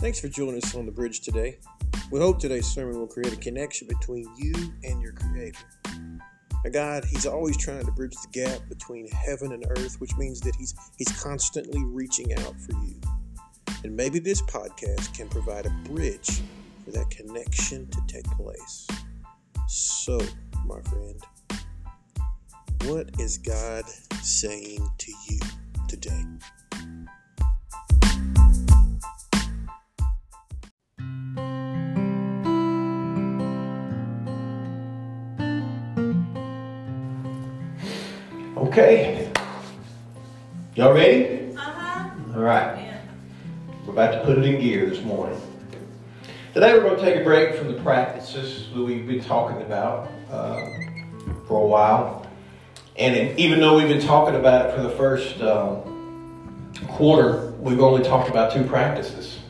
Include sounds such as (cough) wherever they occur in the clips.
Thanks for joining us on the bridge today. We hope today's sermon will create a connection between you and your Creator. Now, God, He's always trying to bridge the gap between heaven and earth, which means that He's He's constantly reaching out for you. And maybe this podcast can provide a bridge for that connection to take place. So, my friend, what is God saying to you today? Okay. Y'all ready? Uh-huh. All right. We're about to put it in gear this morning. Today we're going to take a break from the practices that we've been talking about uh, for a while. And even though we've been talking about it for the first uh, quarter, we've only talked about two practices.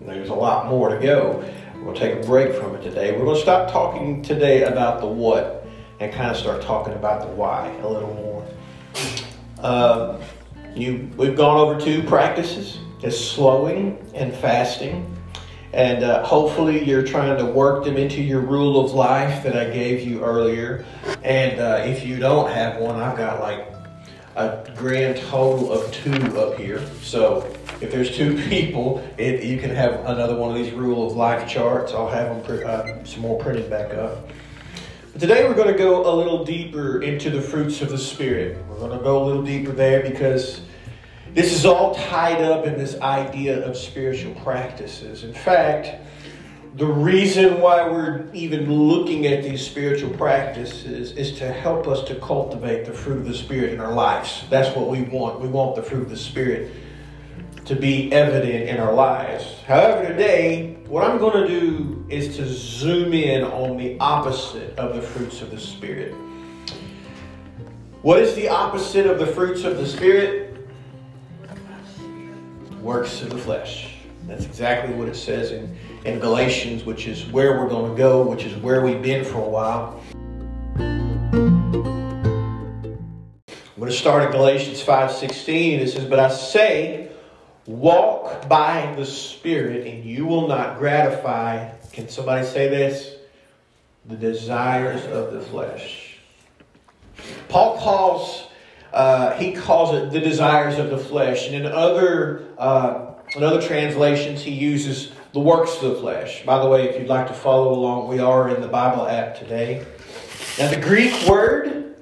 And there's a lot more to go. We'll take a break from it today. We're going to stop talking today about the what and kind of start talking about the why a little more. Um, you, we've gone over two practices: is slowing and fasting, and uh, hopefully you're trying to work them into your rule of life that I gave you earlier. And uh, if you don't have one, I've got like a grand total of two up here. So if there's two (laughs) people, it, you can have another one of these rule of life charts. I'll have them uh, some more printed back up. But today we're going to go a little deeper into the fruits of the Spirit. We're going to go a little deeper there because this is all tied up in this idea of spiritual practices. In fact, the reason why we're even looking at these spiritual practices is to help us to cultivate the fruit of the Spirit in our lives. That's what we want. We want the fruit of the Spirit to be evident in our lives. However, today, what I'm going to do is to zoom in on the opposite of the fruits of the Spirit. What is the opposite of the fruits of the Spirit? Works of the flesh. That's exactly what it says in, in Galatians, which is where we're going to go, which is where we've been for a while. I'm going to start at Galatians 5.16. It says, But I say, walk by the Spirit, and you will not gratify, can somebody say this? The desires of the flesh. Paul calls, uh, he calls it the desires of the flesh. And in other, uh, in other translations, he uses the works of the flesh. By the way, if you'd like to follow along, we are in the Bible app today. Now, the Greek word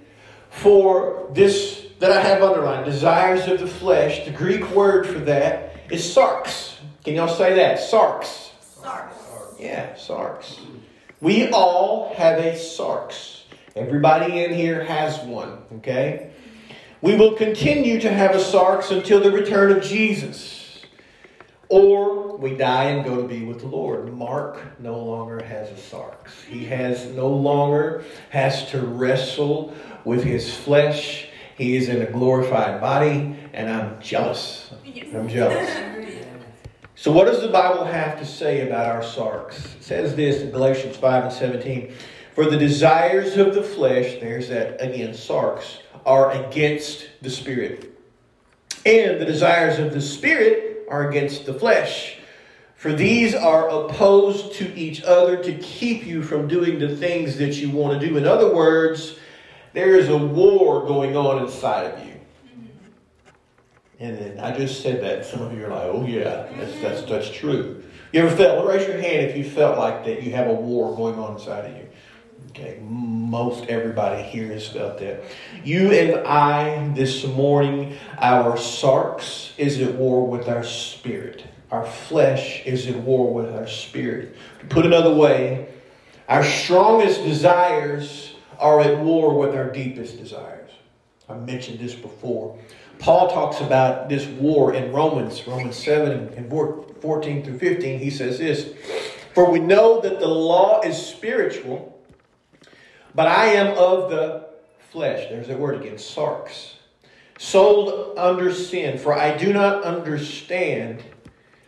for this that I have underlined, desires of the flesh, the Greek word for that is sarx. Can y'all say that? Sarx. Sarx. Yeah, sarx. We all have a sarx. Everybody in here has one, okay? We will continue to have a sarx until the return of Jesus. Or we die and go to be with the Lord. Mark no longer has a sarx. He has no longer has to wrestle with his flesh. He is in a glorified body, and I'm jealous. I'm jealous. So, what does the Bible have to say about our sarx? It says this in Galatians 5 and 17 For the desires of the flesh, there's that again, sarx, are against the spirit. And the desires of the spirit are against the flesh. For these are opposed to each other to keep you from doing the things that you want to do. In other words, there is a war going on inside of you. And then I just said that. Some of you are like, oh, yeah, that's, that's, that's true. You ever felt, well, raise your hand if you felt like that you have a war going on inside of you. Okay, most everybody here has felt that. You and I, this morning, our sarx is at war with our spirit. Our flesh is at war with our spirit. To put another way, our strongest desires are at war with our deepest desires. I mentioned this before. Paul talks about this war in Romans, Romans 7 and 14 through 15. He says this For we know that the law is spiritual, but I am of the flesh. There's that word again, sarx. Sold under sin, for I do not understand.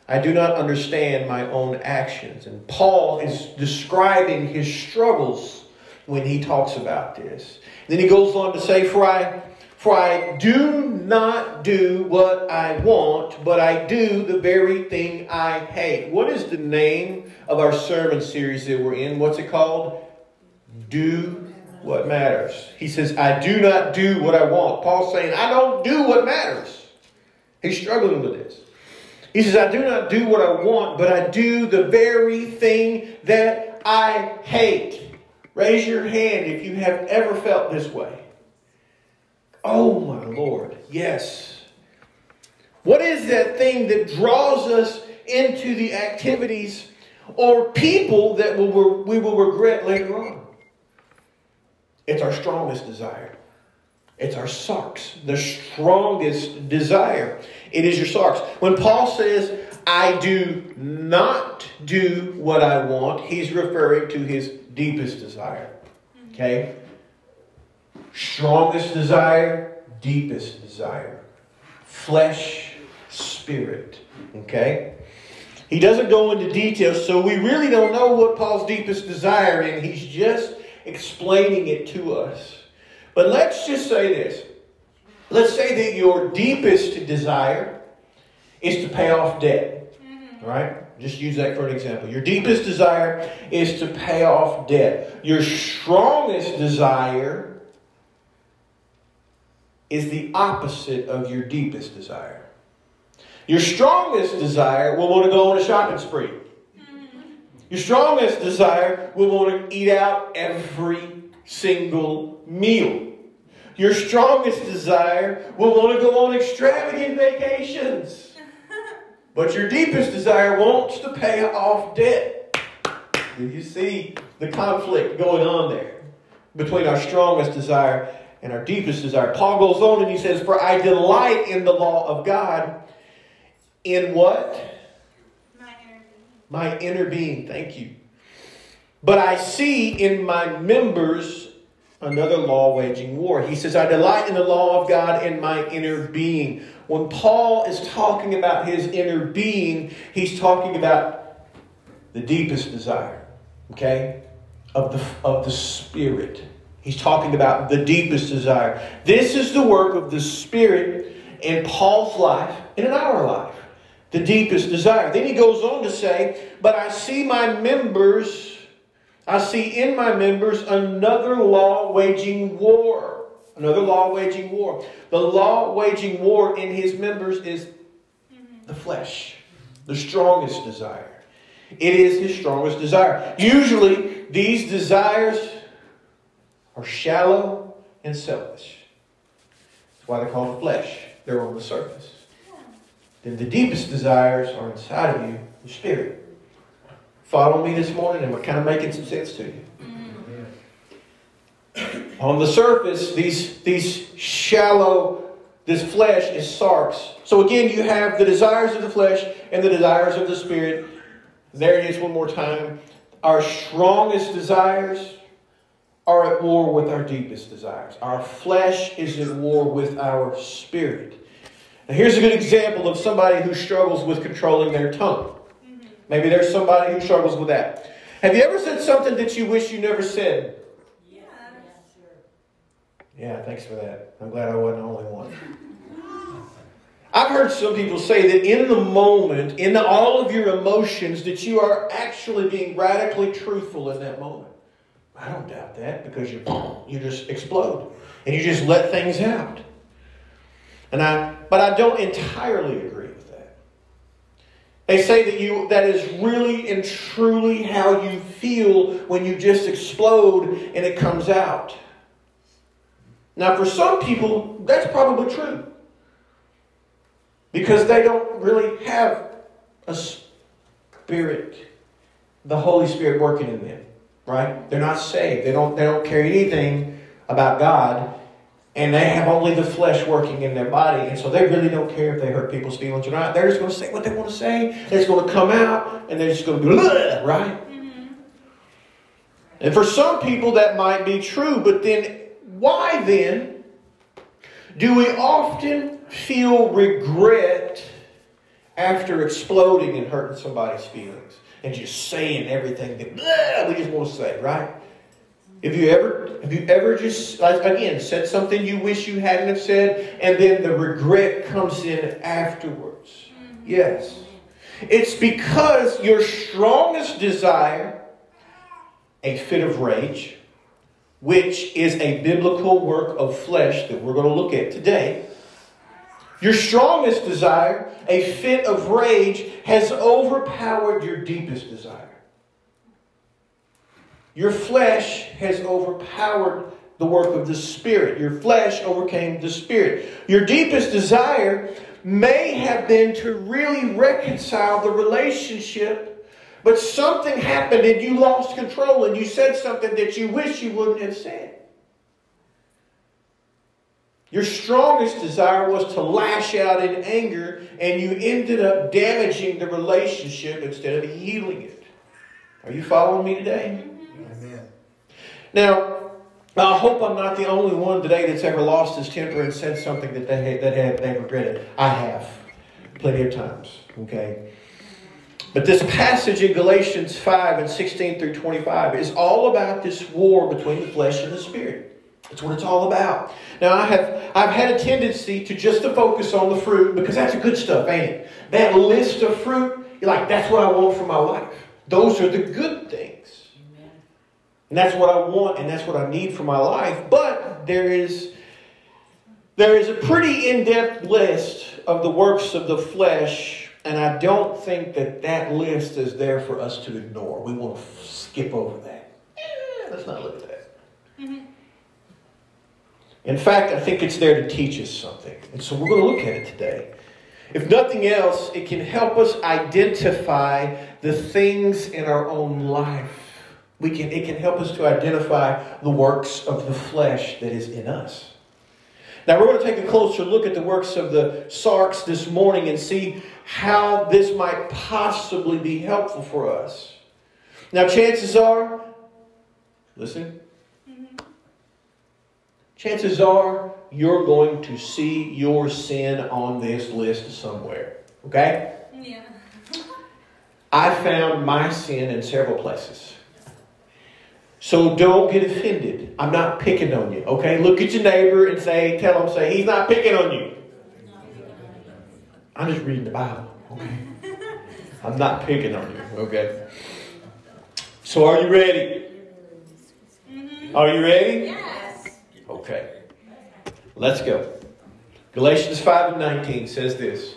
I do not understand my own actions. And Paul is describing his struggles when he talks about this. Then he goes on to say, For I For I do not do what I want, but I do the very thing I hate. What is the name of our sermon series that we're in? What's it called? Do what matters. He says, I do not do what I want. Paul's saying, I don't do what matters. He's struggling with this. He says, I do not do what I want, but I do the very thing that I hate. Raise your hand if you have ever felt this way. Oh my Lord, yes. What is that thing that draws us into the activities or people that we will regret later on? It's our strongest desire. It's our sarx, the strongest desire. It is your sarx. When Paul says, I do not do what I want, he's referring to his deepest desire. Okay? Strongest desire, deepest desire. Flesh, spirit. Okay? He doesn't go into details, so we really don't know what Paul's deepest desire is. He's just explaining it to us. But let's just say this. Let's say that your deepest desire is to pay off debt. Mm-hmm. Right? Just use that for an example. Your deepest desire is to pay off debt. Your strongest desire is the opposite of your deepest desire. Your strongest desire will want to go on a shopping spree. Your strongest desire will want to eat out every single meal. Your strongest desire will want to go on extravagant vacations. (laughs) But your deepest desire wants to pay off debt. Do you see the conflict going on there between our strongest desire and our deepest desire? Paul goes on and he says, For I delight in the law of God. In what? My inner being. Thank you. But I see in my members another law waging war. He says, I delight in the law of God in my inner being. When Paul is talking about his inner being, he's talking about the deepest desire, okay, of the, of the Spirit. He's talking about the deepest desire. This is the work of the Spirit in Paul's life and in our life. The deepest desire. Then he goes on to say, But I see my members, I see in my members another law waging war. Another law waging war. The law waging war in his members is the flesh, the strongest desire. It is his strongest desire. Usually, these desires are shallow and selfish. That's why they're called flesh. They're on the surface. Then the deepest desires are inside of you, the spirit. Follow me this morning, and we're kind of making some sense to you mm-hmm. on the surface, these, these shallow, this flesh is sarx. So again, you have the desires of the flesh and the desires of the spirit. There it is one more time. Our strongest desires are at war with our deepest desires. Our flesh is at war with our spirit. Now, here's a good example of somebody who struggles with controlling their tongue. Maybe there's somebody who struggles with that. Have you ever said something that you wish you never said? Yeah, Yeah, thanks for that. I'm glad I wasn't the only one. I've heard some people say that in the moment, in the, all of your emotions, that you are actually being radically truthful in that moment. I don't doubt that because you you just explode and you just let things out. And I, but I don't entirely agree with that. They say that you that is really and truly how you feel when you just explode and it comes out. Now, for some people, that's probably true. Because they don't really have a spirit, the Holy Spirit working in them, right? They're not saved. They don't, they don't care anything about God, and they have only the flesh working in their body, and so they really don't care if they hurt people's feelings or not. They're just going to say what they want to say. They're just going to come out, and they're just going to be, right? Mm-hmm. And for some people, that might be true, but then why then do we often feel regret after exploding and hurting somebody's feelings and just saying everything that we just want to say, right? Have you ever have you ever just again said something you wish you hadn't have said, and then the regret comes in afterwards? Mm-hmm. Yes. It's because your strongest desire, a fit of rage, which is a biblical work of flesh that we're going to look at today. Your strongest desire, a fit of rage, has overpowered your deepest desire. Your flesh has overpowered the work of the Spirit. Your flesh overcame the Spirit. Your deepest desire may have been to really reconcile the relationship, but something happened and you lost control and you said something that you wish you wouldn't have said. Your strongest desire was to lash out in anger, and you ended up damaging the relationship instead of healing it. Are you following me today? Now, I hope I'm not the only one today that's ever lost his temper and said something that they that have, they regretted. I have, plenty of times. Okay. But this passage in Galatians 5 and 16 through 25 is all about this war between the flesh and the spirit. That's what it's all about. Now I have I've had a tendency to just to focus on the fruit because that's the good stuff, ain't it? That list of fruit, you're like, that's what I want for my life. Those are the good things. And that's what I want and that's what I need for my life. But there is there is a pretty in-depth list of the works of the flesh, and I don't think that that list is there for us to ignore. We want to skip over that. Eh, let's not look at that. Mm-hmm. In fact, I think it's there to teach us something. And so we're going to look at it today. If nothing else, it can help us identify the things in our own life. We can, it can help us to identify the works of the flesh that is in us. Now, we're going to take a closer look at the works of the sarx this morning and see how this might possibly be helpful for us. Now, chances are, listen, chances are you're going to see your sin on this list somewhere. Okay? Yeah. (laughs) I found my sin in several places. So don't get offended. I'm not picking on you. Okay? Look at your neighbor and say, tell him, say, he's not picking on you. I'm just reading the Bible. Okay? (laughs) I'm not picking on you. Okay? So are you ready? Mm-hmm. Are you ready? Yeah. Okay. Let's go. Galatians 5 and 19 says this.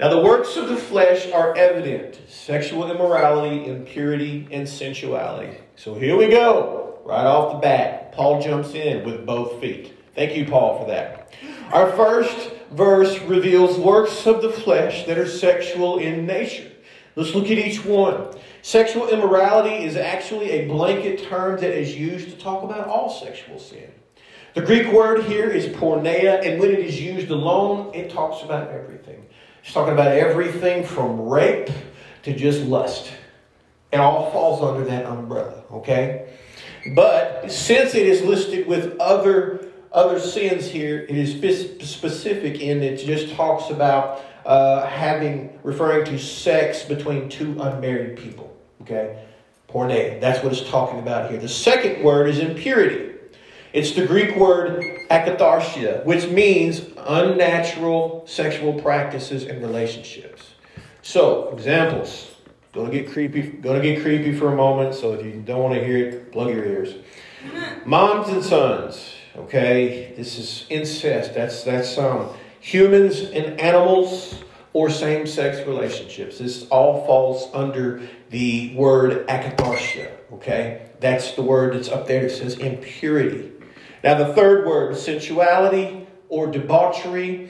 Now the works of the flesh are evident sexual immorality, impurity, and sensuality. So here we go. Right off the bat, Paul jumps in with both feet. Thank you, Paul, for that. Our first verse reveals works of the flesh that are sexual in nature. Let's look at each one. Sexual immorality is actually a blanket term that is used to talk about all sexual sin. The Greek word here is porneia, and when it is used alone, it talks about everything. It's talking about everything from rape to just lust. It all falls under that umbrella, okay? But since it is listed with other other sins here, it is specific in it just talks about uh, having referring to sex between two unmarried people. Okay, porne. That's what it's talking about here. The second word is impurity. It's the Greek word akatharsia, which means unnatural sexual practices and relationships. So, examples. Gonna get creepy. Gonna get creepy for a moment. So if you don't want to hear it, plug your ears. (laughs) Moms and sons. Okay, this is incest. That's that's um, humans and animals or same-sex relationships. This all falls under the word akatharsia. Okay, that's the word that's up there that says impurity. Now, the third word, sensuality or debauchery,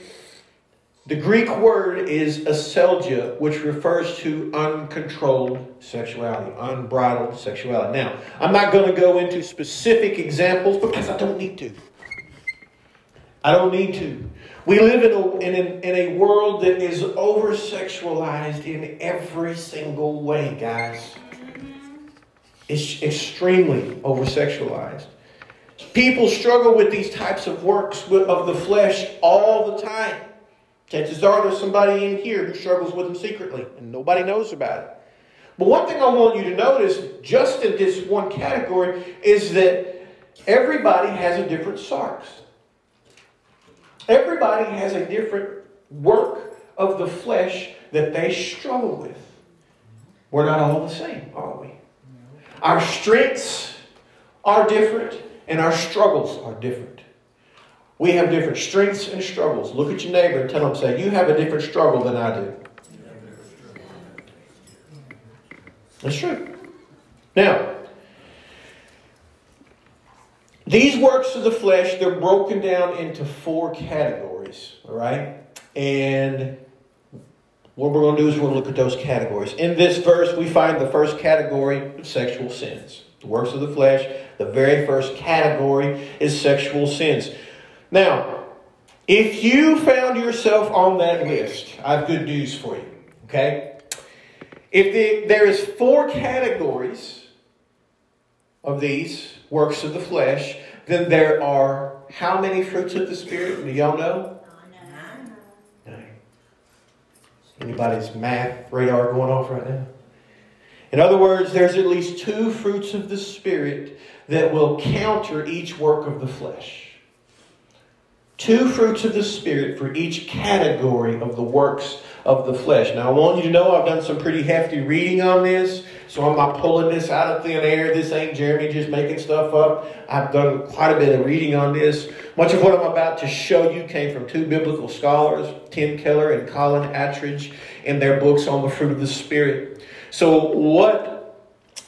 the Greek word is aselgeia, which refers to uncontrolled sexuality, unbridled sexuality. Now, I'm not going to go into specific examples because I don't need to. I don't need to. We live in a, in, a, in a world that is over sexualized in every single way, guys. It's extremely over sexualized. People struggle with these types of works of the flesh all the time. Chances are there's somebody in here who struggles with them secretly, and nobody knows about it. But one thing I want you to notice, just in this one category, is that everybody has a different sarx. Everybody has a different work of the flesh that they struggle with. We're not all the same, are we? Our strengths are different and our struggles are different. We have different strengths and struggles. Look at your neighbor and tell them, say, you have a different struggle than I do. That's true. Now, these works of the flesh, they're broken down into four categories, all right? And what we're going to do is we're going to look at those categories. In this verse, we find the first category of sexual sins. The works of the flesh, the very first category is sexual sins. Now, if you found yourself on that list, I have good news for you, okay? If the, there is four categories of these works of the flesh, then there are how many fruits of the Spirit? Do y'all know? Anybody's math radar going off right now? In other words, there's at least two fruits of the Spirit that will counter each work of the flesh. Two fruits of the Spirit for each category of the works of the flesh. Now, I want you to know I've done some pretty hefty reading on this, so I'm not pulling this out of thin air. This ain't Jeremy just making stuff up. I've done quite a bit of reading on this. Much of what I'm about to show you came from two biblical scholars, Tim Keller and Colin Attridge, in their books on the fruit of the Spirit. So, what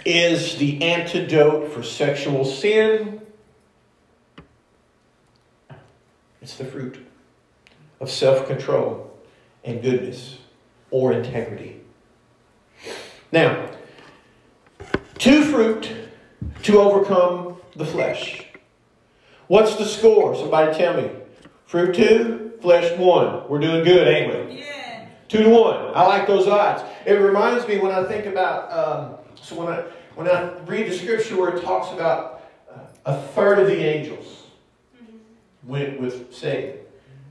is the antidote for sexual sin? It's the fruit of self control and goodness or integrity. Now, two fruit to overcome the flesh. What's the score? Somebody tell me. Fruit two, flesh one. We're doing good, ain't we? Yeah. Two to one. I like those odds. It reminds me when I think about um, so when I when I read the scripture where it talks about uh, a third of the angels went with Satan.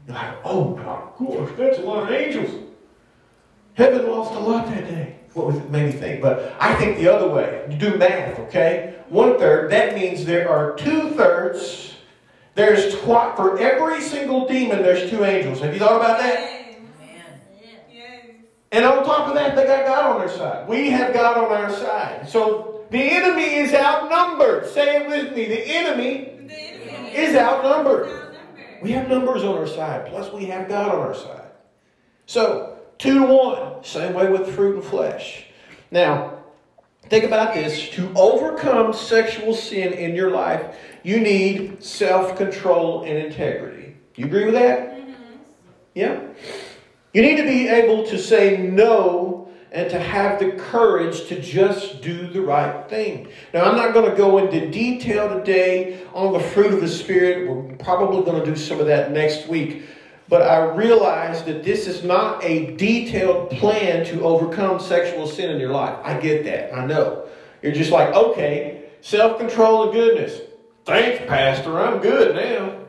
You're like, oh my gosh, that's a lot of angels. Heaven lost a lot that day. What was it made me think? But I think the other way. You do math, okay? One third, that means there are two thirds. There's twi- for every single demon, there's two angels. Have you thought about that? And on top of that, they got God on their side. We have God on our side. So the enemy is outnumbered. Say it with me. The enemy The enemy is outnumbered. We have numbers on our side, plus we have God on our side. So, two to one, same way with fruit and flesh. Now, think about this. To overcome sexual sin in your life, you need self control and integrity. You agree with that? Mm-hmm. Yeah? You need to be able to say no and to have the courage to just do the right thing. Now, I'm not going to go into detail today on the fruit of the Spirit. We're probably going to do some of that next week. But I realize that this is not a detailed plan to overcome sexual sin in your life. I get that. I know. You're just like, okay, self control and goodness. Thanks, Pastor. I'm good now.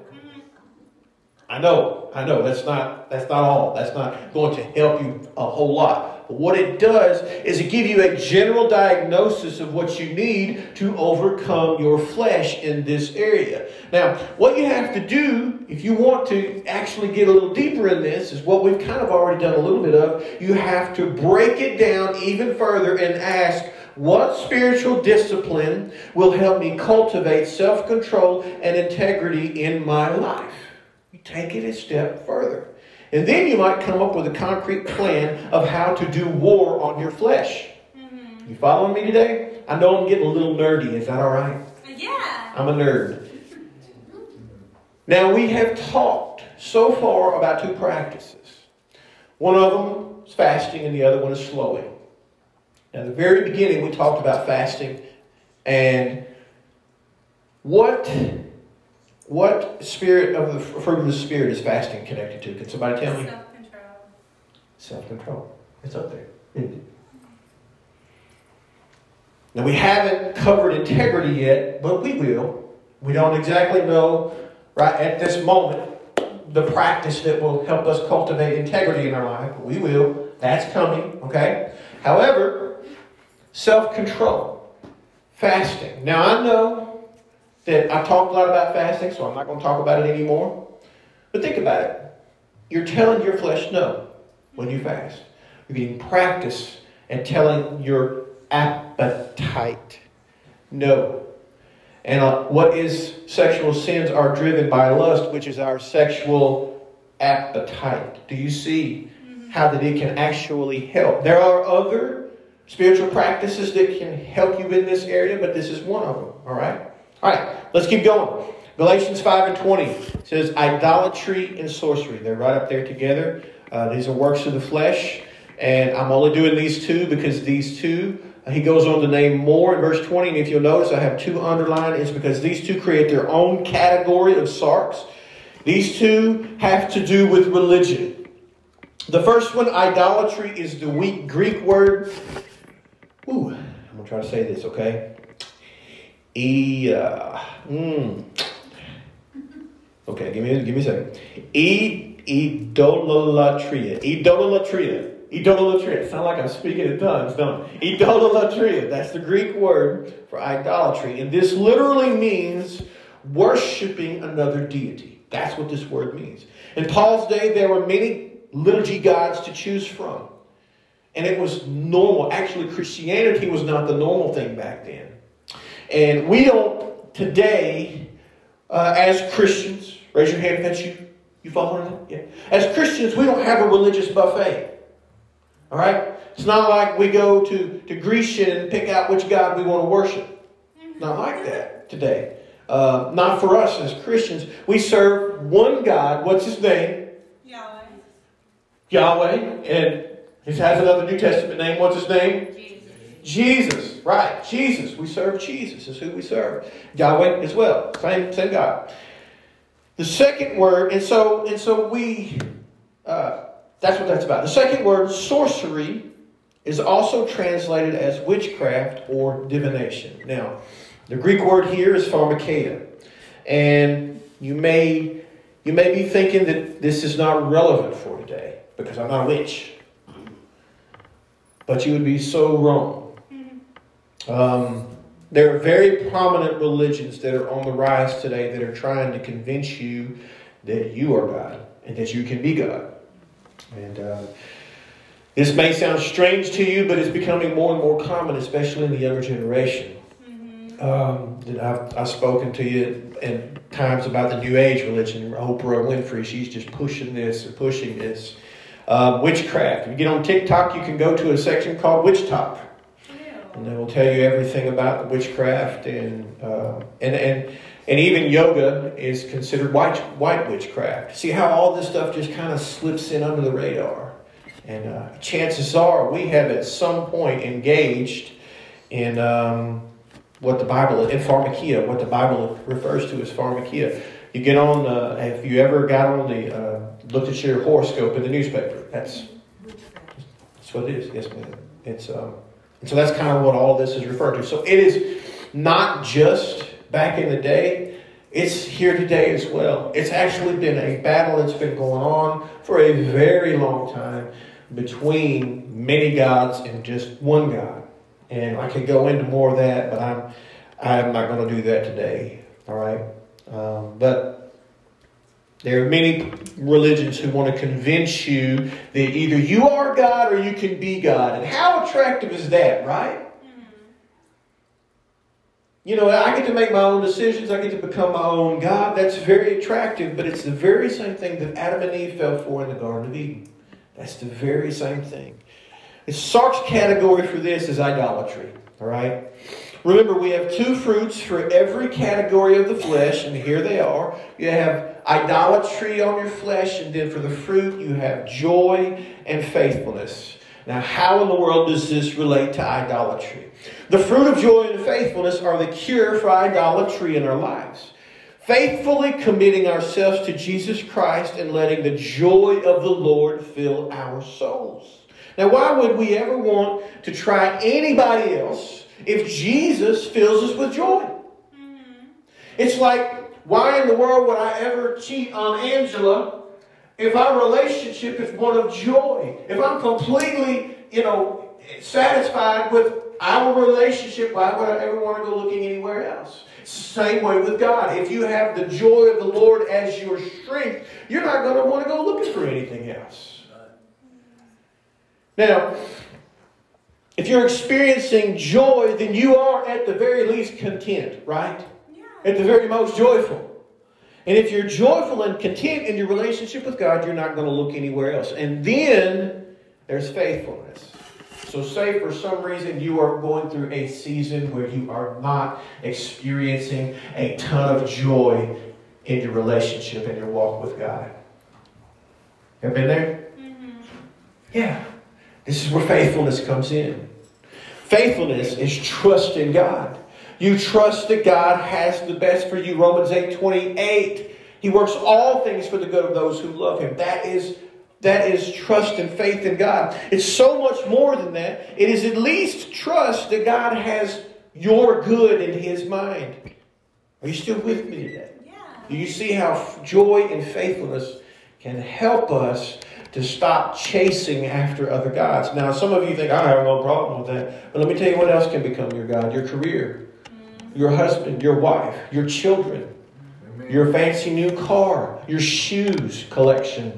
I know, I know. That's not that's not all. That's not going to help you a whole lot. But what it does is it give you a general diagnosis of what you need to overcome your flesh in this area. Now, what you have to do if you want to actually get a little deeper in this is what we've kind of already done a little bit of. You have to break it down even further and ask what spiritual discipline will help me cultivate self-control and integrity in my life? You take it a step further. And then you might come up with a concrete plan of how to do war on your flesh. Mm-hmm. You following me today? I know I'm getting a little nerdy. Is that all right? Yeah. I'm a nerd. Now, we have talked so far about two practices. One of them is fasting, and the other one is slowing. Now, at the very beginning, we talked about fasting and what what spirit of the fruit of the spirit is fasting connected to? Can somebody tell me? Self-control. Self control. It's up there. it? Now, we haven't covered integrity yet, but we will. We don't exactly know right at this moment the practice that will help us cultivate integrity in our life, but we will. That's coming, okay? However, self control, fasting. Now, I know that I've talked a lot about fasting, so I'm not going to talk about it anymore. But think about it. You're telling your flesh no when you fast. You're getting practice at telling your appetite no. And uh, what is sexual sins are driven by lust, which is our sexual appetite. Do you see how that it can actually help? There are other spiritual practices that can help you in this area, but this is one of them. All right? All right, let's keep going. Galatians 5 and 20 says idolatry and sorcery. They're right up there together. Uh, these are works of the flesh. And I'm only doing these two because these two, uh, he goes on to name more in verse 20. And if you'll notice, I have two underlined. It's because these two create their own category of sarx. These two have to do with religion. The first one, idolatry, is the weak Greek word. Ooh, I'm going to try to say this, okay? Uh, mm. Okay, give me, give me a second. E, idolatria. Idolatria. Idolatria. Sound like I'm speaking in tongues, don't it? Idolatria. That's the Greek word for idolatry. And this literally means worshiping another deity. That's what this word means. In Paul's day, there were many liturgy gods to choose from. And it was normal. Actually, Christianity was not the normal thing back then. And we don't today, uh, as Christians, raise your hand if that's you. You following that? Yeah. As Christians, we don't have a religious buffet. All right? It's not like we go to, to Grecian and pick out which God we want to worship. Not like that today. Uh, not for us as Christians. We serve one God. What's his name? Yahweh. Yahweh. And he has another New Testament name. What's his name? Jesus. Jesus, right? Jesus. We serve Jesus. Is who we serve. Yahweh as well. Same, same God. The second word, and so and so we. Uh, that's what that's about. The second word, sorcery, is also translated as witchcraft or divination. Now, the Greek word here is pharmakeia, and you may you may be thinking that this is not relevant for today because I'm not a witch. But you would be so wrong. Um, there are very prominent religions that are on the rise today that are trying to convince you that you are God and that you can be God. And uh, this may sound strange to you, but it's becoming more and more common, especially in the younger generation. Um, that I've, I've spoken to you at times about the New Age religion. Oprah Winfrey, she's just pushing this and pushing this. Uh, witchcraft. If you get on TikTok, you can go to a section called WitchTok and they will tell you everything about the witchcraft and uh, and and and even yoga is considered white white witchcraft. See how all this stuff just kind of slips in under the radar, and uh, chances are we have at some point engaged in um, what the Bible in pharmakeia, what the Bible refers to as pharmakeia. You get on. Uh, you ever got on the uh, looked at your horoscope in the newspaper? That's that's what it is. Yes, ma'am. It's um, and so that's kind of what all this is referred to. So it is not just back in the day, it's here today as well. It's actually been a battle that's been going on for a very long time between many gods and just one God. And I could go into more of that, but I'm I'm not going to do that today. All right, um, but there are many religions who want to convince you that either you are God or you can be God. And how attractive is that, right? Mm-hmm. You know, I get to make my own decisions. I get to become my own God. That's very attractive, but it's the very same thing that Adam and Eve fell for in the Garden of Eden. That's the very same thing. The Sarx category for this is idolatry. All right? Remember, we have two fruits for every category of the flesh, and here they are. You have idolatry on your flesh, and then for the fruit, you have joy and faithfulness. Now, how in the world does this relate to idolatry? The fruit of joy and faithfulness are the cure for idolatry in our lives. Faithfully committing ourselves to Jesus Christ and letting the joy of the Lord fill our souls. Now, why would we ever want to try anybody else if Jesus fills us with joy? It's like, why in the world would I ever cheat on Angela if our relationship is one of joy? If I'm completely, you know, satisfied with our relationship, why would I ever want to go looking anywhere else? Same way with God. If you have the joy of the Lord as your strength, you're not going to want to go looking for anything else. Now, if you're experiencing joy, then you are at the very least content, right? Yeah. At the very most joyful. And if you're joyful and content in your relationship with God, you're not going to look anywhere else. And then there's faithfulness. So, say for some reason you are going through a season where you are not experiencing a ton of joy in your relationship and your walk with God. Have been there? Mm-hmm. Yeah. This is where faithfulness comes in. Faithfulness is trust in God. You trust that God has the best for you. Romans 8 28. He works all things for the good of those who love him. That is that is trust and faith in God. It's so much more than that. It is at least trust that God has your good in his mind. Are you still with me today? Yeah. Do you see how joy and faithfulness can help us to stop chasing after other gods? Now, some of you think, I have no problem with that. But let me tell you what else can become your God your career, your husband, your wife, your children, your fancy new car, your shoes collection,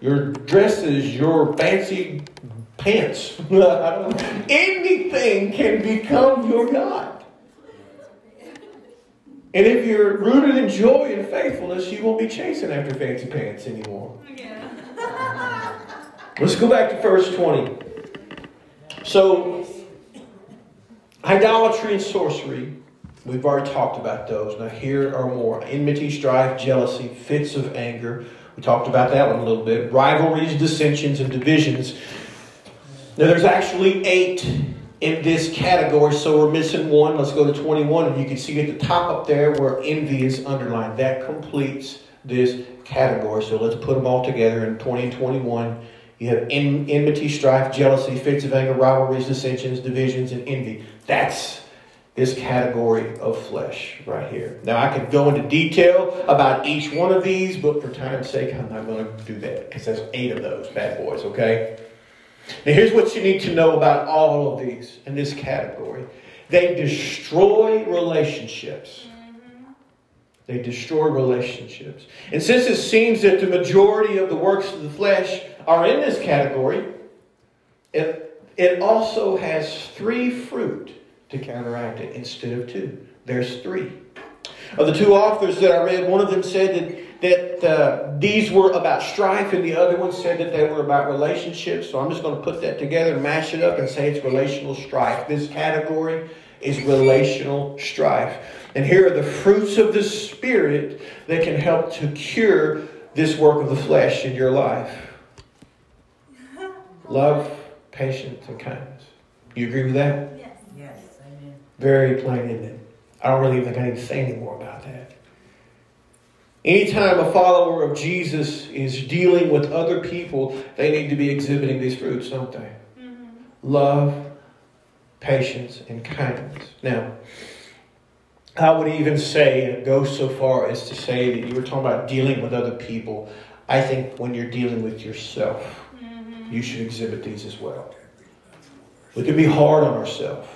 your dresses, your fancy pants. (laughs) Anything can become your God. And if you're rooted in joy and faithfulness, you won't be chasing after fancy pants anymore. Yeah. Let's go back to verse 20. So, idolatry and sorcery, we've already talked about those. Now, here are more enmity, strife, jealousy, fits of anger. We talked about that one a little bit. Rivalries, dissensions, and divisions. Now, there's actually eight in this category, so we're missing one. Let's go to 21, and you can see at the top up there where envy is underlined. That completes this category. So let's put them all together in 20 and 21. You have en- enmity, strife, jealousy, fits of anger, rivalries, dissensions, divisions, and envy. That's this category of flesh right here. Now, I could go into detail about each one of these, but for time's sake, I'm not going to do that because there's eight of those bad boys, okay? Now, here's what you need to know about all of these in this category they destroy relationships. They destroy relationships. And since it seems that the majority of the works of the flesh are in this category, it, it also has three fruit to counteract it instead of two. There's three. Of the two authors that I read, one of them said that, that uh, these were about strife, and the other one said that they were about relationships. So I'm just going to put that together and mash it up and say it's relational strife. This category is relational strife. And here are the fruits of the Spirit that can help to cure this work of the flesh in your life love, patience, and kindness. You agree with that? Yes. Yes, amen. Very plain, isn't it? I don't really think I need to say any more about that. Anytime a follower of Jesus is dealing with other people, they need to be exhibiting these fruits, don't they? Mm-hmm. Love, patience, and kindness. Now, I would even say, and go so far as to say that you were talking about dealing with other people. I think when you're dealing with yourself, you should exhibit these as well. We can be hard on ourselves.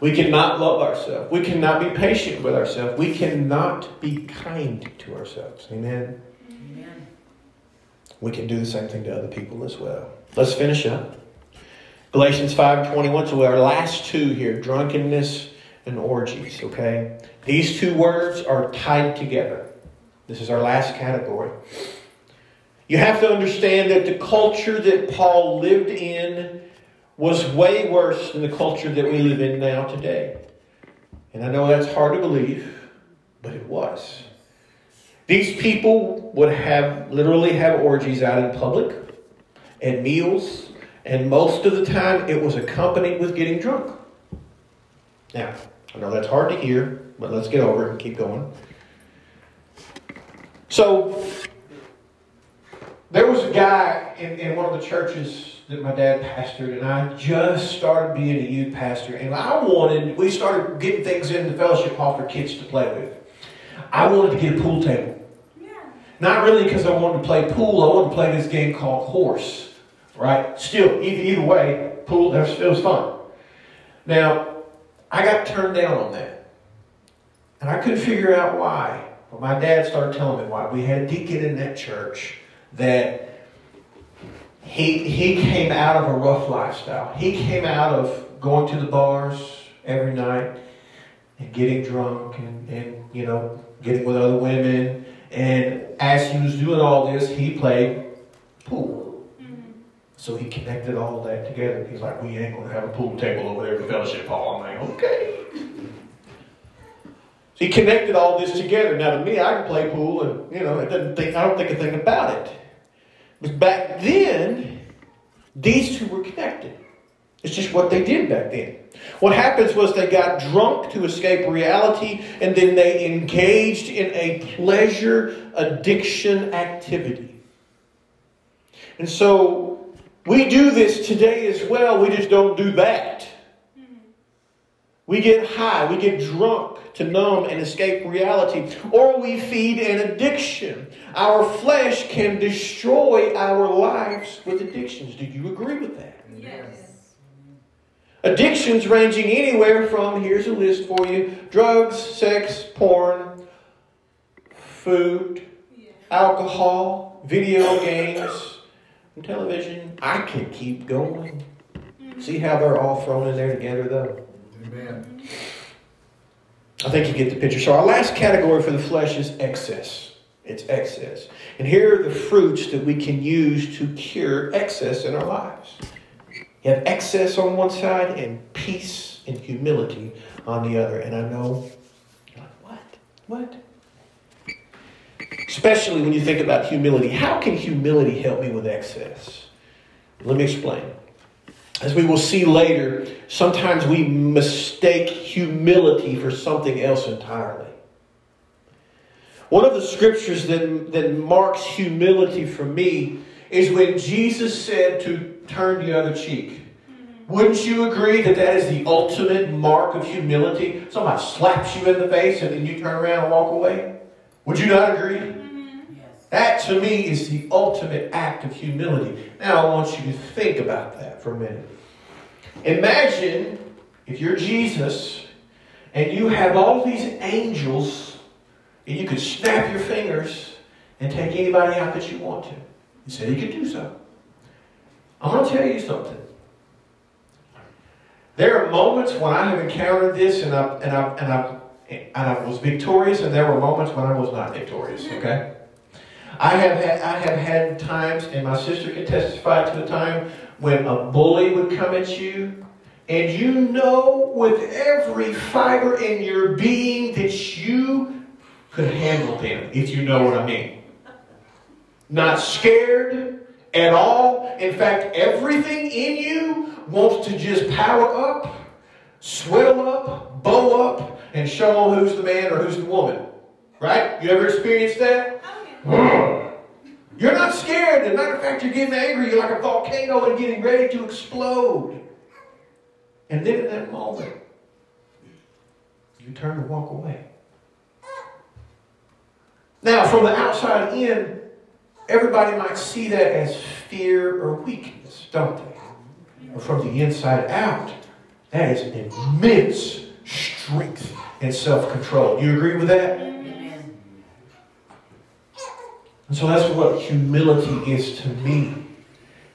We cannot love ourselves. We cannot be patient with ourselves. We cannot be kind to ourselves. Amen. Amen. We can do the same thing to other people as well. Let's finish up. Galatians 5 21. So our last two here drunkenness and orgies. Okay? These two words are tied together. This is our last category. You have to understand that the culture that Paul lived in was way worse than the culture that we live in now today. And I know that's hard to believe, but it was. These people would have literally have orgies out in public, and meals, and most of the time it was accompanied with getting drunk. Now, I know that's hard to hear, but let's get over it and keep going. So, there was a guy in, in one of the churches that my dad pastored, and I just started being a youth pastor, and I wanted, we started getting things in the fellowship hall for kids to play with. I wanted to get a pool table. Yeah. Not really because I wanted to play pool, I wanted to play this game called horse. Right? Still, either, either way, pool, that was, it was fun. Now, I got turned down on that. And I couldn't figure out why. But my dad started telling me why. We had a deacon in that church that he, he came out of a rough lifestyle. He came out of going to the bars every night and getting drunk and, and you know, getting with other women. And as he was doing all this, he played pool. Mm-hmm. So he connected all that together. He's like, we ain't going to have a pool table over there for fellowship hall. I'm like, okay. So he connected all this together. Now to me, I can play pool, and you know, it doesn't think I don't think a thing about it. But back then, these two were connected. It's just what they did back then. What happens was they got drunk to escape reality, and then they engaged in a pleasure addiction activity. And so we do this today as well. We just don't do that. We get high, we get drunk to numb and escape reality, or we feed an addiction. Our flesh can destroy our lives with addictions. Do you agree with that? Yes. Addictions ranging anywhere from, here's a list for you drugs, sex, porn, food, alcohol, video games, and television. I can keep going. Mm-hmm. See how they're all thrown in there together, though? Amen. I think you get the picture. So, our last category for the flesh is excess. It's excess. And here are the fruits that we can use to cure excess in our lives. You have excess on one side and peace and humility on the other. And I know, like, what? What? Especially when you think about humility. How can humility help me with excess? Let me explain. As we will see later, sometimes we mistake humility for something else entirely. One of the scriptures that, that marks humility for me is when Jesus said to turn the other cheek. Wouldn't you agree that that is the ultimate mark of humility? Somebody slaps you in the face and then you turn around and walk away? Would you not agree? Mm-hmm. Yes. That to me is the ultimate act of humility. Now I want you to think about that for a minute. Imagine if you're Jesus and you have all these angels and you could snap your fingers and take anybody out that you want to. He said he could do so. I'm going to tell you something. There are moments when I have encountered this and I, and I, and I, and I was victorious, and there were moments when I was not victorious, mm-hmm. okay? I have had, I have had times, and my sister can testify to the time when a bully would come at you, and you know with every fiber in your being that you could handle them, if you know what I mean. Not (laughs) scared at all. In fact, everything in you wants to just power up, swell up, bow up, and show who's the man or who's the woman. Right? You ever experienced that? Oh, (sighs) you're not scared. As a matter of fact, you're getting angry. You're like a volcano and getting ready to explode. And then in that moment, you turn and walk away. Now, from the outside in, everybody might see that as fear or weakness, don't they? Or from the inside out, that is immense strength and self control. Do You agree with that? And so that's what humility is to me,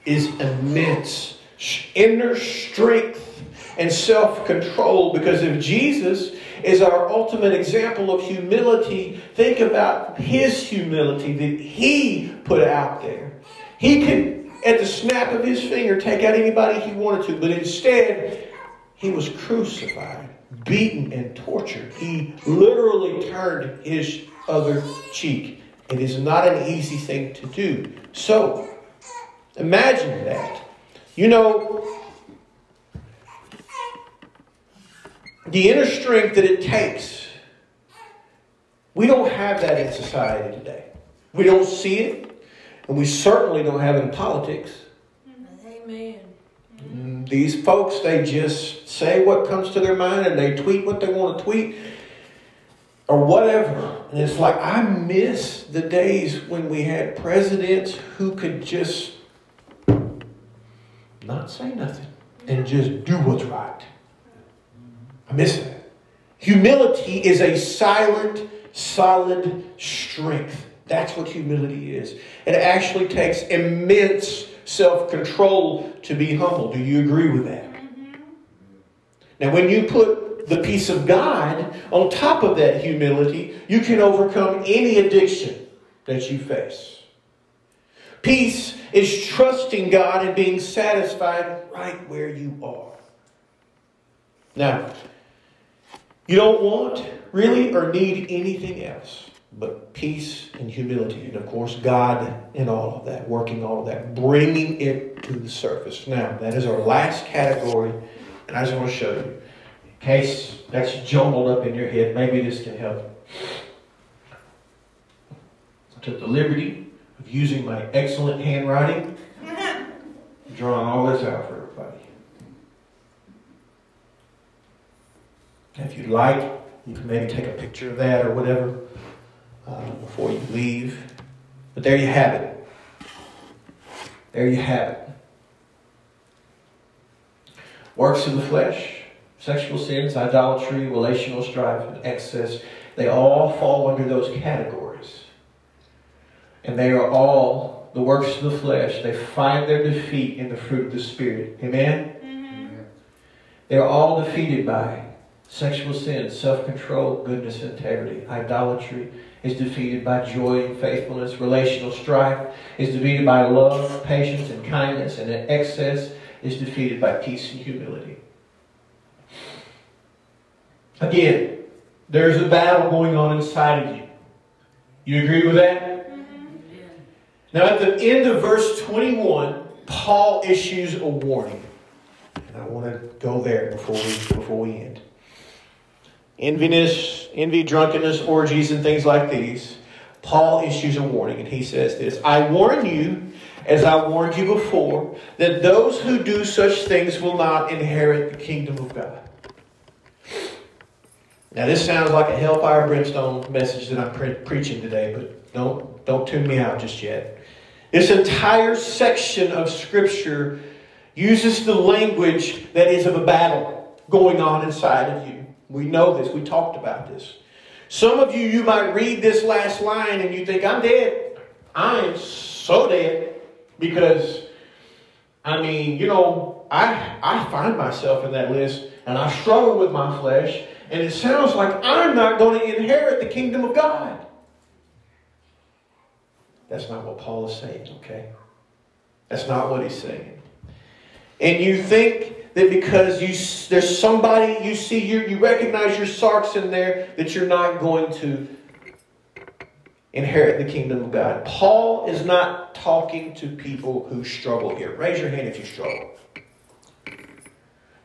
is immense inner strength and self-control. Because if Jesus is our ultimate example of humility, think about his humility that he put out there. He could, at the snap of his finger, take out anybody he wanted to, but instead, he was crucified, beaten, and tortured. He literally turned his other cheek. It is not an easy thing to do. So, imagine that. You know, the inner strength that it takes, we don't have that in society today. We don't see it, and we certainly don't have it in politics. Amen. Mm, these folks, they just say what comes to their mind and they tweet what they want to tweet or whatever. And it's like, I miss the days when we had presidents who could just not say nothing and just do what's right. I miss it. Humility is a silent, solid strength. That's what humility is. It actually takes immense self control to be humble. Do you agree with that? Mm-hmm. Now, when you put the peace of God on top of that humility, you can overcome any addiction that you face. Peace is trusting God and being satisfied right where you are. Now, you don't want, really, or need anything else but peace and humility. And of course, God in all of that, working all of that, bringing it to the surface. Now, that is our last category, and I just want to show you. In case that's jumbled up in your head, maybe this can help. I took the liberty of using my excellent handwriting, (laughs) drawing all this out for everybody. If you'd like, you can maybe take a picture of that or whatever uh, before you leave. But there you have it. There you have it. Works of the flesh, sexual sins, idolatry, relational strife, and excess, they all fall under those categories. And they are all the works of the flesh. They find their defeat in the fruit of the Spirit. Amen? Mm-hmm. They're all defeated by sexual sin, self control, goodness, integrity, idolatry, is defeated by joy and faithfulness. Relational strife is defeated by love, patience, and kindness. And excess is defeated by peace and humility. Again, there's a battle going on inside of you. You agree with that? Mm-hmm. Now, at the end of verse 21, Paul issues a warning. And I want to go there before we, before we end enviness, envy, drunkenness, orgies, and things like these, Paul issues a warning, and he says this I warn you, as I warned you before, that those who do such things will not inherit the kingdom of God. Now, this sounds like a hellfire brimstone message that I'm pre- preaching today, but don't, don't tune me out just yet. This entire section of Scripture uses the language that is of a battle going on inside of you. We know this. We talked about this. Some of you, you might read this last line and you think, I'm dead. I am so dead because, I mean, you know, I, I find myself in that list and I struggle with my flesh and it sounds like I'm not going to inherit the kingdom of God. That's not what Paul is saying, okay? That's not what he's saying. And you think that because you there's somebody you see you you recognize your sarx in there that you're not going to inherit the kingdom of God. Paul is not talking to people who struggle here. Raise your hand if you struggle.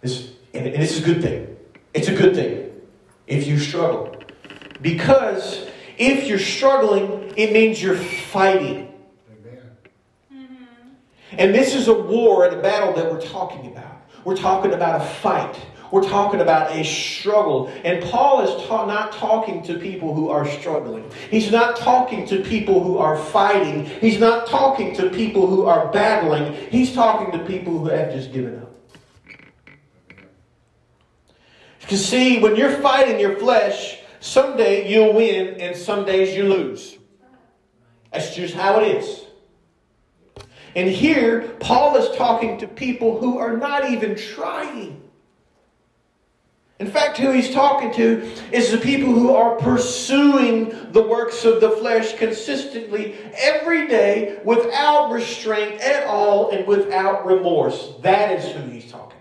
This, and this is a good thing. It's a good thing if you struggle. Because if you're struggling, it means you're fighting. Amen. Mm-hmm. And this is a war and a battle that we're talking about. We're talking about a fight. We're talking about a struggle. And Paul is ta- not talking to people who are struggling. He's not talking to people who are fighting. He's not talking to people who are battling. He's talking to people who have just given up. You can see, when you're fighting your flesh, someday you'll win and some days you lose. That's just how it is. And here, Paul is talking to people who are not even trying. In fact, who he's talking to is the people who are pursuing the works of the flesh consistently every day without restraint at all and without remorse. That is who he's talking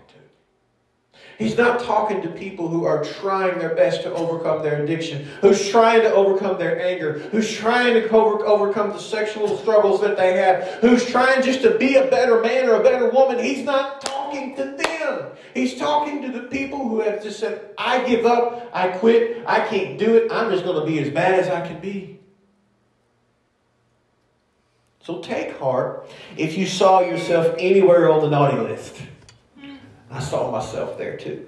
He's not talking to people who are trying their best to overcome their addiction, who's trying to overcome their anger, who's trying to overcome the sexual struggles that they have, who's trying just to be a better man or a better woman. He's not talking to them. He's talking to the people who have just said, I give up, I quit, I can't do it, I'm just going to be as bad as I can be. So take heart if you saw yourself anywhere on the naughty list. I saw myself there too.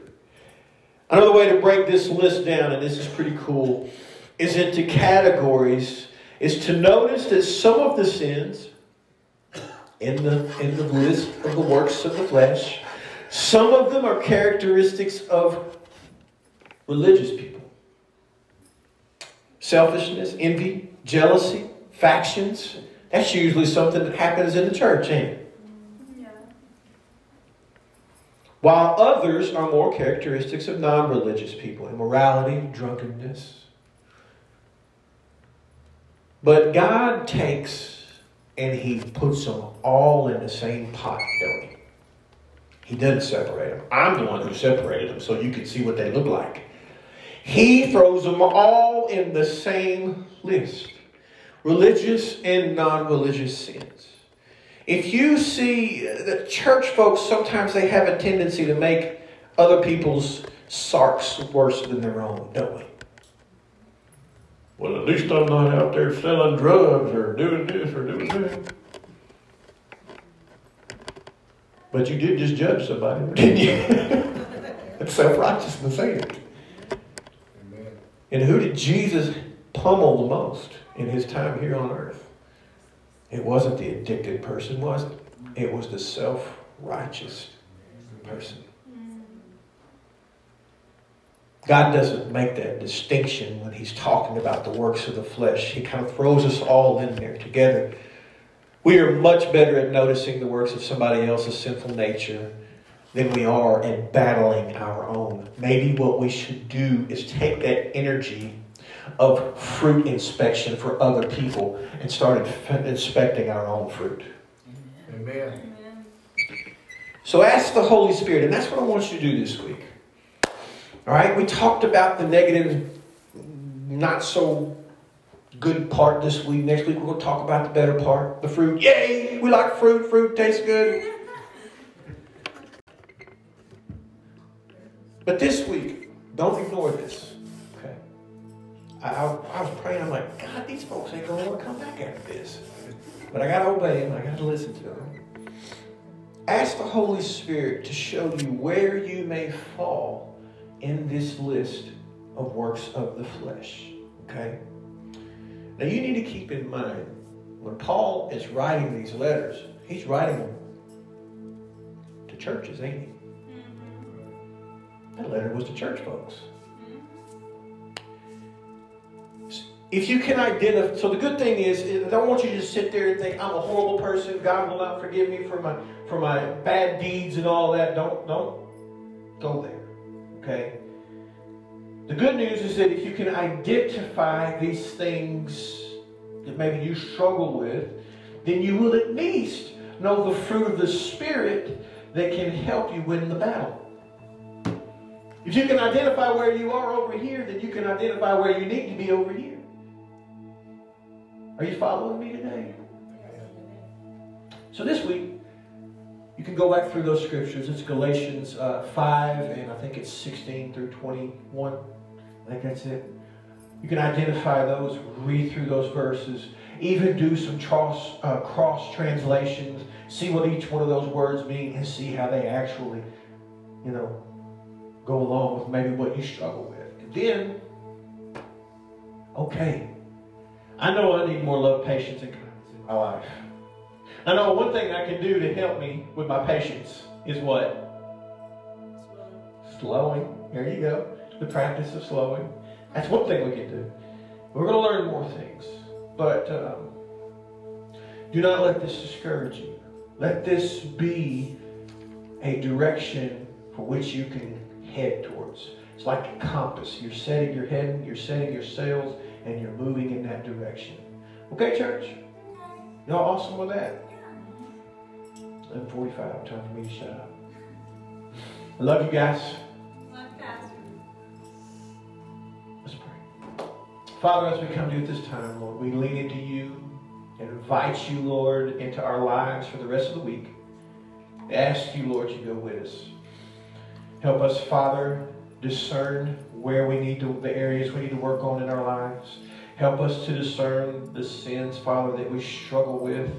Another way to break this list down, and this is pretty cool, is into categories, is to notice that some of the sins in the, in the list of the works of the flesh, some of them are characteristics of religious people. selfishness, envy, jealousy, factions. That's usually something that happens in the church, ain't it? While others are more characteristics of non religious people immorality, drunkenness. But God takes and He puts them all in the same pot, don't He? He doesn't separate them. I'm the one who separated them so you can see what they look like. He throws them all in the same list religious and non religious sins. If you see that church folks, sometimes they have a tendency to make other people's sarx worse than their own, don't we? Well, at least I'm not out there selling drugs or doing this or doing that. But you did just judge somebody, (laughs) didn't you? It's self righteousness, ain't it? And who did Jesus pummel the most in his time here on earth? It wasn't the addicted person, was it? It was the self righteous person. God doesn't make that distinction when He's talking about the works of the flesh. He kind of throws us all in there together. We are much better at noticing the works of somebody else's sinful nature than we are at battling our own. Maybe what we should do is take that energy of fruit inspection for other people and start inspecting our own fruit. Amen. So ask the Holy Spirit, and that's what I want you to do this week. All right, we talked about the negative, not so good part this week. Next week, we're going to talk about the better part, the fruit. Yay! We like fruit. Fruit tastes good. But this week, don't ignore this. I, I, I was praying. I'm like, God, these folks ain't going to want to come back after this. But I got to obey them. I got to listen to them. Ask the Holy Spirit to show you where you may fall in this list of works of the flesh. Okay? Now you need to keep in mind when Paul is writing these letters, he's writing them to churches, ain't he? Mm-hmm. That letter was to church folks. If you can identify, so the good thing is, I don't want you to sit there and think I'm a horrible person. God will not forgive me for my for my bad deeds and all that. Don't don't go there. Okay? The good news is that if you can identify these things that maybe you struggle with, then you will at least know the fruit of the Spirit that can help you win the battle. If you can identify where you are over here, then you can identify where you need to be over here. Are you following me today? So this week, you can go back through those scriptures. It's Galatians uh, 5, and I think it's 16 through 21. I think that's it. You can identify those, read through those verses, even do some cross, uh, cross translations, see what each one of those words mean, and see how they actually, you know, go along with maybe what you struggle with. And then, okay, I know I need more love, patience, and kindness in my life. I know one thing I can do to help me with my patience is what? Slowing. There you go. The practice of slowing. That's one thing we can do. We're going to learn more things. But um, do not let this discourage you. Let this be a direction for which you can head towards. It's like a compass. You're setting your head, you're setting your sails, and you're moving in that direction. Okay, church? Y'all awesome with that? 1145, time for me to shut up. I love you guys. Let's pray. Father, as we come to you at this time, Lord, we lean into you and invite you, Lord, into our lives for the rest of the week. ask you, Lord, to go with us. Help us, Father, discern where we need to, the areas we need to work on in our lives. Help us to discern the sins, Father, that we struggle with.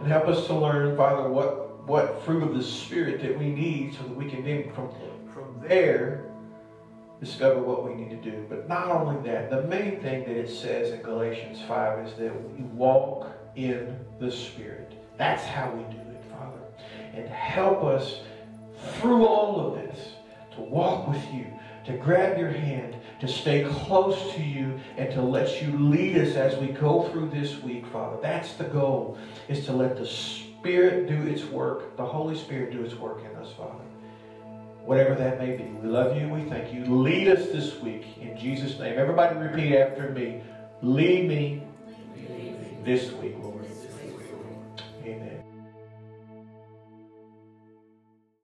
And help us to learn, Father, what what fruit of the Spirit that we need so that we can then from, from there discover what we need to do. But not only that, the main thing that it says in Galatians 5 is that we walk in the Spirit. That's how we do it, Father. And help us through all of this to walk with you, to grab your hand, to stay close to you and to let you lead us as we go through this week, Father. That's the goal, is to let the Spirit do its work, the Holy Spirit do its work in us, Father. Whatever that may be. We love you. We thank you. Lead us this week in Jesus' name. Everybody repeat after me. Lead me this week.